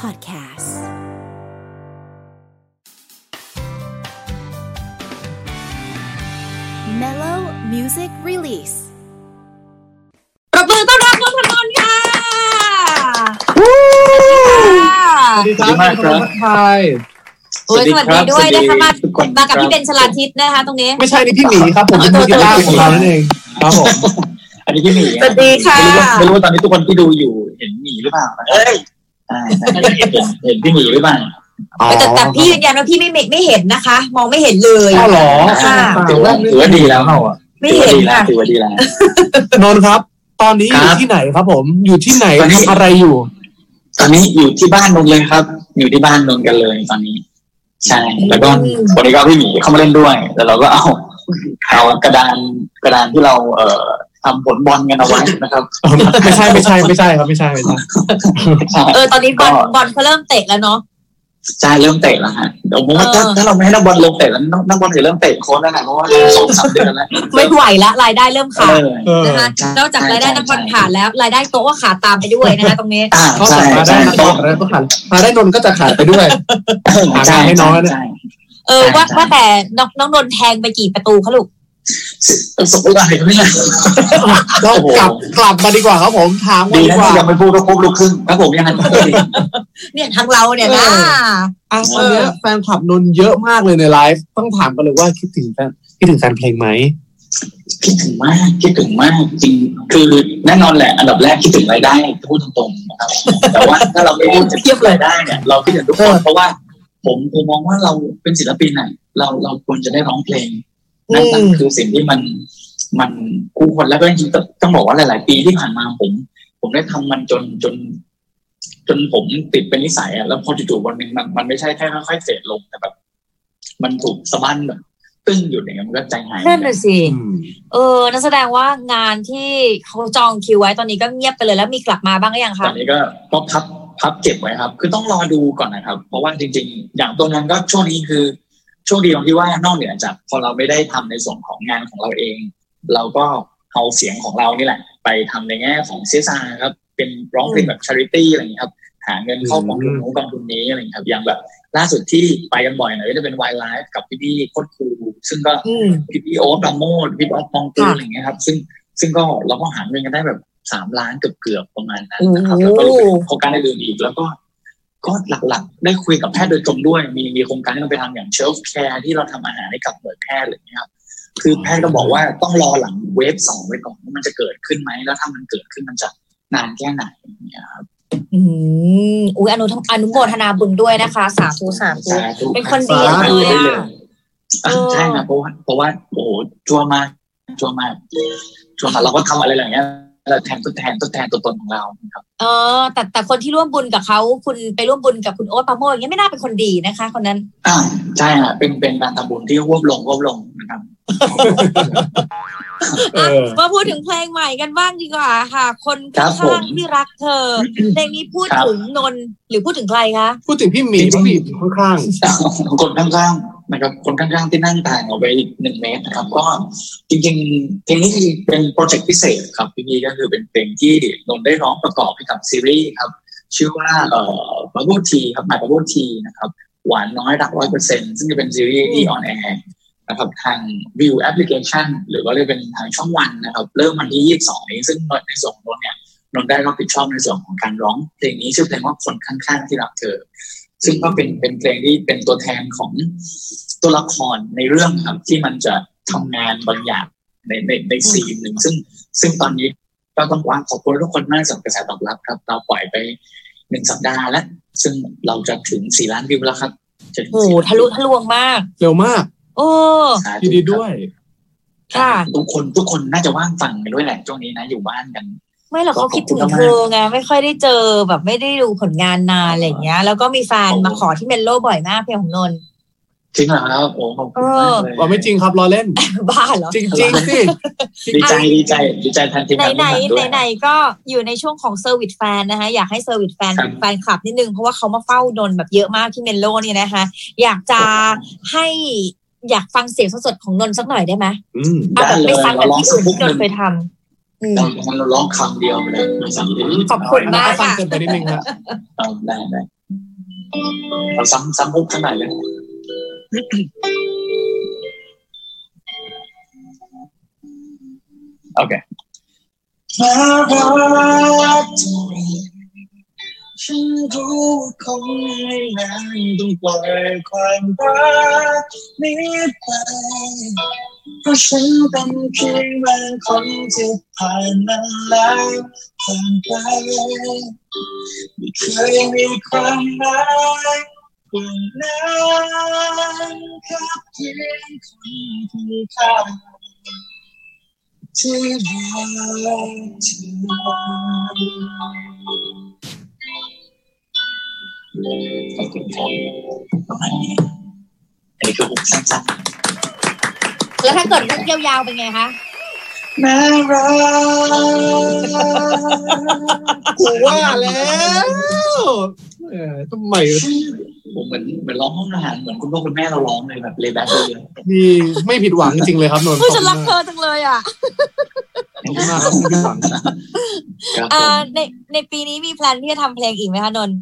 Podcast Mellow Music Release ปรบมือต้อนรับน้องพนนท์ค่ะสวัสดีครับสวัสดีมากครับทักทายโอ้ยสวัสดีด้วยนะคะมาทุกคนมากับพี่เบนชลาทิศนะคะตรงนี้ ไม่ใช่นี่พี่หมีครับผมเป็นมือกีตาร์ของเรานั่นเองครับผมอันนี้พี่หมีสวัสดีค่ะไม่รู้ว่าไม่รู้ว่าตอนนี้ทุกคนที่ดูอยู่เห็นหมีหรือเปล่าเอ้ย อ่าเห็นเห็นพี่หมีหรือเปล่าแต่แต่พี่ยืนยันว่าพี่ไม่ไม่ไม่เห็นนะคะ มองไม่เห็นเลยอ้าวเหรอค่ะถือว่าถือว่าดีแล้วเราอะไม่เห็นถือว่าดีแล้วค่ะถือว่าดีแล้วนนท์ครับ ตอนนี้อครัยู่บที่ไหนครับผม อยู่ที่ไหนตอนนี้ทำอะไรอยู่ ตอนนี้อยู่ที่บ้านนนท์เลยครับ อยู่ที่บ้านนนท์กันเลยตอนนี้ ใช่ แล้วก็วันนี้ก็เอาพี่หมีเข้ามาเล่นด้วย แล้วเราก็เอาเอากระดานกระดานที่เราเอ่อ ทำผลบอลกันเอาไว้นะครับ ไม่ใช่ไม่ใช่ไม่ใช่ครับไม่ใช่ไม่ใช่เออตอนนี้บอลบอลเขาเริ่มเตะแล้วเนาะใช่เริ่มเตะแล้วฮะเดี๋ยวผมว่าถ้าเออถ้าเราไม่ให้นักบอลลงเตะแล้วนักนักบอลจะเริ่มเตะโค้ชแล้วนะเพราะว่าสองสามเดือนแล้วไม่ไหวละรายได้เริ่มขาดเออเออนะคะใช่นอกจากรายได้ใช่นักบอลใช่ขาดแล้วรายได้โต๊ะก็ขาดตามไปด้วยนะคะตรงนี้อ่าเขาใช่สั่งมาได้ใช่นะต้องอะไรต้องหันมาได้นนท์ก็จะขาดไปด้วยหางานให้น้อยนะใช่เออว่าใช่ว่าแต่น้องน้องนนท์แทงไปกี่ประตูคะลูก สมมติอะไรก็ไม่ได้เราโอ้โหกลับกลับมาดีกว่าครับผมถามมาดีดีนะกว่าที่ยังไม่พูดก็ครบลูกครึ่งครับผมยังไงก็ดีเนี่ยทางเราเนี่ยนะเอออะตอนเนี้ยแฟนคลับนนท์เยอะมากเลยในไลฟ์ต้องถามกันเลยว่าคิดถึงแฟนคิดถึงแฟนเพลงไหมคิดถึงมากคิดถึงมากจริงคือแน่นอนแหละ อันดับแรกคิดถึงรายได้พูดตรงๆนะครับ แต่ว่าถ้าเราไม่พูดถึงเทียบเลยรายได้เนี่ยเราคิดถึงทุกคนเพราะว่า ผมผมมองว่าเราเป็นศิลปินน่ะเราเราควรจะได้ร้องเพลง นั่นอืมนั่นคือสิ่งที่มันมันคู่ควรแล้วก็จริงๆต้องต้องบอกว่าหลาย ๆ ปีที่ผ่านมาผม ผมได้ทำมันจนจน จนผมติดเป็นนิสัยอะแล้วพอจู่ๆวันหนึ่งมันมันไม่ใช่แค่ค่อยๆเฟดลงแต่แบบ มันถูกสะบั้นแบบตึ้งอยู่อย่างเงี้ยมันก็ใจหายนั่นน่ะสิอืมเออนั่นแสดงว่างานที่เขาจองคิวไว้ตอนนี้ก็เงียบไปเลยแล้วมีกลับมาบ้างหรือยังตคะอนนี้ก็ก็พับพับเก็บไว้ครับ คือต้องรอดูก่อนนะครับ เพราะว่าจริง ๆ อย่างตัวนั้นก็ช่วงนี้คือ ช่วงดีตรงที่ว่านอกเหนือจากพอเราไม่ได้ทำในส่วนของงานของเราเอง เราก็เอาเสียงของเรานี่แหละ ไปทำในแง่ของเซซาครับ เป็นร้องเพลงแบบชาริตี้อะไรอย่างเงี้ยครับ หาเงินเข้ากองทุนนู้นกองทุนนี้อะไรอย่างเงี้ยครับ อย่างแบบล่าสุดที่ไปกันบ่อยหน่อยก็จะเป็นวายไลฟ์กับพี่พี่โคตรครูซึ่งก็อืมพี่พี่โอ๊ตปราโมดพี่อ๊อฟปองกูค่ะอะไรอย่างเงี้ยครับ ซึ่งซึ่งก็เราก็หาเงินกันได้แบบสามล้านเกือบเกือบๆประมาณนั้นโอ้นะครับโหแล้วก็เป็นโครงการอื่นๆอีกแล้วก็ ก็หลักๆ ได้คุยกับแพทย์โดยตรงด้วย มีมีโครงการที่เราไปทำอย่างเชลฟ์แคร์ที่เราทำอาหารให้กับหน่วยแพทย์อะไรอย่างเงี้ยครับคือแพทย์ก็บอกว่าต้องรอหลังเวฟสองไว้ก่อนว่ามันจะเกิดขึ้นไหมแล้วถ้ามันเกิดขึ้นมันจะนานแค่ไหนอย่างเงี้ยครับอืมอุ้ยอนุอนุโมทนาบุญด้วยนะคะ สาธุสาธุสาธุเป็นคนดีสาธุเลยอะได้อะเออใช่นะเพราะว่าเพราะว่าโอ้โหชัวร์มากชัวร์มากชัวร์มากเราก็ทำอะไรอย่างเงี้ยเรา แทนทดแทนทดแทนตัวตนของเราครับเออแต่แต่คนที่ร่วมบุญกับเขาคุณไปร่วมบุญกับคุณโอ๊ตปราโมทอย่างเงี้ยไม่น่าเป็นคนดีนะคะ คนนั้น อ่าใช่ฮะเป็นเป็นการทำบุญที่รวบลงรวบลงนะครับเออมาพูดถึงเพลงใหม่กันบ้างดีกว่าค่ะ คนครับผข้างมๆที่รักเธอเพลงนี้พูดครับถึงนนท์หรือพูดถึงใครคะพูดถึงพี่หมีพี่หมีอยู่ข้างคนข้างๆ นะครับคนข้างๆที่นั่งต่างออกไปอีกหนึ่งเมตรนะครับ ก็จริงๆเพลงนี้เป็นโปรเจกต์พิเศษครับพี่พีก็คือเป็นเพลงที่นนได้ร้องประกอบให้กับซีรีส์ครับ ชื่อว่าเอ่อ Bubble Tea ครับ My Bubble Tea นะครับหวานน้อยรักร้อยเปอร์เซ็นต์ซึ่งจะเป็นซีรีส์ที่ on air นะครับทาง Viu แอปพลิเคชันหรือว่าเรียกเป็นทางช่องวันนะครับ เริ่มวันที่ 22 นี้ ซึ่งในส่วนของนนเนี่ยนนได้รับผิดชอบในส่วนของการร้องเพลงนี้ชื่อเพลงว่าคนข้างๆที่รักเธอ ซึ่งก็เป็นเป็นเพลงที่เป็นตัวแทนของตัวละครในเรื่องครับ ที่มันจะทำงานบางอย่างในในในซีนหนึ่งซึ่งซึ่งตอนนี้ก็ต้องว่าขอบคุณทุกคนมากสำหรับกระแสตอบรับครับ เราปล่อยไปหนึ่งสัปดาห์แล้ว ซึ่งเราจะถึงสี่ล้านวิวแล้วครับจะถึงโอ้โห4ล้านทะลุทะลวงมากๆเร็วมาก โอ้สาธุยินดีด้วยค่ะทุกคนทุกคนน่าจะว่างฟังกันด้วยแหละช่วงนี้นะอยู่บ้านกัน ไม่หรอกก็เขาคิดถึงขอบคุณเธมากอไงไม่ค่อยได้เจอแบบไม่ได้ดูผลงานนานอะไรอย่างเงี้ย แล้วก็มีแฟนโอ้มาขอที่ Mellow บ่อยมากเพลงของนนท์จริงเหรอครับโอ้ขอบคุณมากเลยว่าไม่จริงครับล้อเล่น บ้าเหรอ จริงจริงๆสิดีใจดีใจดีใจแทนทีมไหนงานไหนทุกท่าด้วยไหนๆก็อยู่ในช่วงของ service แฟนนะคะอยากให้ service แฟนคลับแฟนคลับนิดนึงเพราะว่าเขามาเฝ้านนท์แบบเยอะมากที่ Mellow เนี่ยนะคะ อยากจะให้อยากฟังเสียงสดๆของนนท์สักหน่อยได้ไหมอืมเอาแบบไปฟังแบบที่อื่นที่นนท์เคยทำอืมงั้น เราร้องคำเดียวไปเลยไม่สั่งเลยขอบคุณมากฟังค่ะเกินไปนิดนึงครับเอาได้ได้เราซ้ำซ้ำพุกขนาดเลยโอเค ฉันรู้ว่าคงไม่นานต้องปล่อยความรักนี้ไปเพราะฉันเป็นเพียงบางคนที่ผ่านมันแล้วผ่านไปไม่เคยมีความหมายกว่านั้นแค่เพียงคนที่ข้าที่รักเธอ ขอบคุณครับประมาณนี้อันนี้คือหุบสั้นๆแล้วถ้าเกิดมุกยาวๆเป็นไงคะน่ารักกูว่าแล้วเออทำไมผมเหมือนเหมือนร้องห้องอาหารเหมือนคุณพ่อคุณแม่เราร้องเลยแบบเลยแบ็คเลยนี่ไม่ผิดหวังจริงเลยครับนนท์ผู้ฉันรักเธอจังเลยอะขอบคุณมากครับไม่ผิดหวังครับผอ่ามในในปีนี้มีแพลนที่จะทำเพลงอีกไหมคะนนท์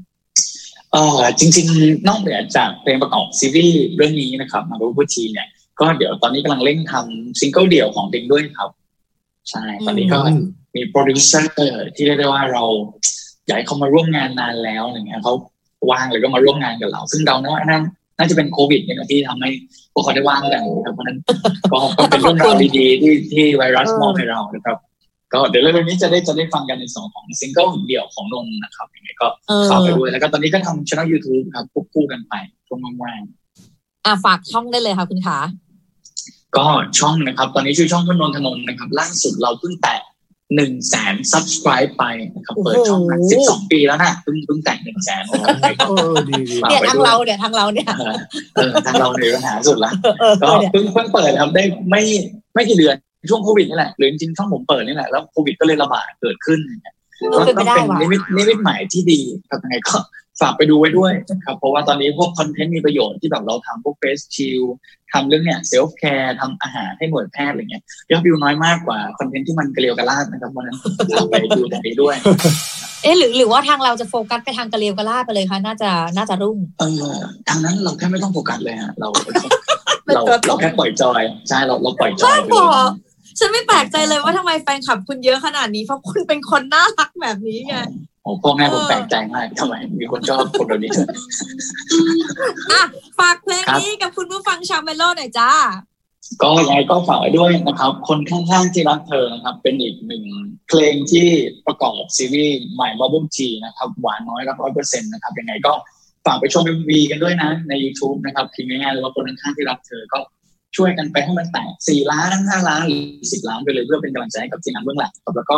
เออจริง ๆ นอกเหนือจากเพลงประกอบซีรีส์เรื่องนี้นะครับ My Bubble Tea เนี่ย ก็เดี๋ยวตอนนี้กำลังเร่งทำซิงเกิลเดี่ยวของเพลงด้วยครับ ใช่ ตอนนี้ก็มีโปรดิวเซอร์ที่เรียกได้ว่าเราอยากให้เขามาร่วมงานนานแล้วอะไรเงี้ยเขาว่างเลยก็มาร่วมงานกับเรา ซึ่งเราเนาะนั่นน่าจะเป็นโควิดเนี่ยนะที่ทำให้พวกเขาได้ว่างกันนะครับเพราะฉะนั้นก็ก็เป็นเรื่องราวดีๆที่ที่ไวรัสมอบให้เรานะครับ ก็เดี๋ยวเรื่องนี้จะได้จะได้ฟังกันในส่วนของซิงเกิลเดี่ยวของนนท์นะครับยังไงก็เออฝากไปด้วยแล้วก็ตอนนี้ก็ทำช่อง YouTube ครับควบคู่กันไปช่วงว่างๆอะฝากช่องได้เลยค่ะคุณขาก็ช่องนะครับ ตอนนี้ชื่อช่องนนท์ ธนนท์นะครับ ล่าสุดเราเพิ่งแตะหนึ่งแสน subscribe ไปนะครับเปิดช่องมาสิบสองปีแล้วนะเพิ่งเพิ่งแตะหนึ่งแสนนะครับเออดีดีเนี่ยทางเราเนี่ยทางเราเนี่ยเออเออทางเราเนี่ยปัญหาสุดละเออเออก็เนี่ยเพิ่งเพิ่งเปิดครับได้ไม่ไม่กี่เดือน ช่วงโควิดนี่แหละหรือจริงๆช่องผมเปิดนี่แหละแล้วโควิดก็เลยระบาดเกิดขึ้นเนี่ยเออเป็นไปได้เป็นว่ะนิมิตนิมิตใหม่ที่ดีครับยังไงก็ฝากไปดูไว้ด้วยนะครับเพราะว่าตอนนี้พวกคอนเทนต์มีประโยชน์ที่แบบเราทำพวก face shield ทำเรื่องเนี่ย self care ทำอาหารให้หน่วยแพทย์อะไรเงี้ยยอดวิวน้อยมากกว่าคอนเทนต์ที่มันกระเรียวกระลาดนะครับเพราะฉะนั้นฝากไปดูตรงนี้ด้วย เอ๊ะหรือหรือว่าทางเราจะโฟกัสไปทางกระเลียวกระลาดไปเลยคะน่าจะน่าจะรุ่งเออทางนั้นเราแค่ไม่ต้องโฟกัสเลยฮะเราเราเราแค่ปล่อยจอยใช่เราเราปล่อยจอยไปเลย ฉันไม่แปลกใจเลยว่าทำไมแฟนคลับคุณเยอะขนาดนี้เพราะคุณเป็นคนน่ารักแบบนี้ไงโอ้พ่อแม่ผมแปลกใจมากทำไมมีคนชอบคนแบบนี้อะฝากเพลงนี้กับคุณผู้ฟังชาวเมโลหน่อยจ้าก็ยังไงก็ฝากไว้ด้วยนะครับ คนข้างๆที่รักเธอนะครับ เป็นอีกหนึ่งเพลงที่ประกอบซีรีส์ใหม่ Bubble Tea นะครับ หวานน้อยรักร้อยเปอร์เซ็นต์นะครับยังไงก็ฝากไปชม MV กันด้วยนะ ใน YouTube นะครับพิมพ์ง่ายๆเลยว่าคนข้างๆที่รักเธอก็ ช่วยกันไปให้มันแตะสี่ล้านห้าล้านหรือสิบล้านไปเลยเพื่อเป็นกำลังใจให้กับทีมงานเบื้องหลังครับแล้วก็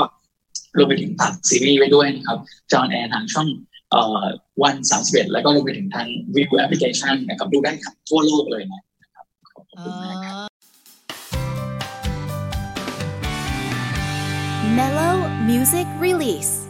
รวมไปถึงตัวซีรีส์ไว้ด้วยนะครับ on air ทางช่องเอ่อวันสามสิบเอ็ดแล้วก็รวมไปถึงทางวิวแอปพลิเคชันนะครับดูได้ครับทั่วโลกเลยนะครับขอบคุณมากครับ Mellow Music Release.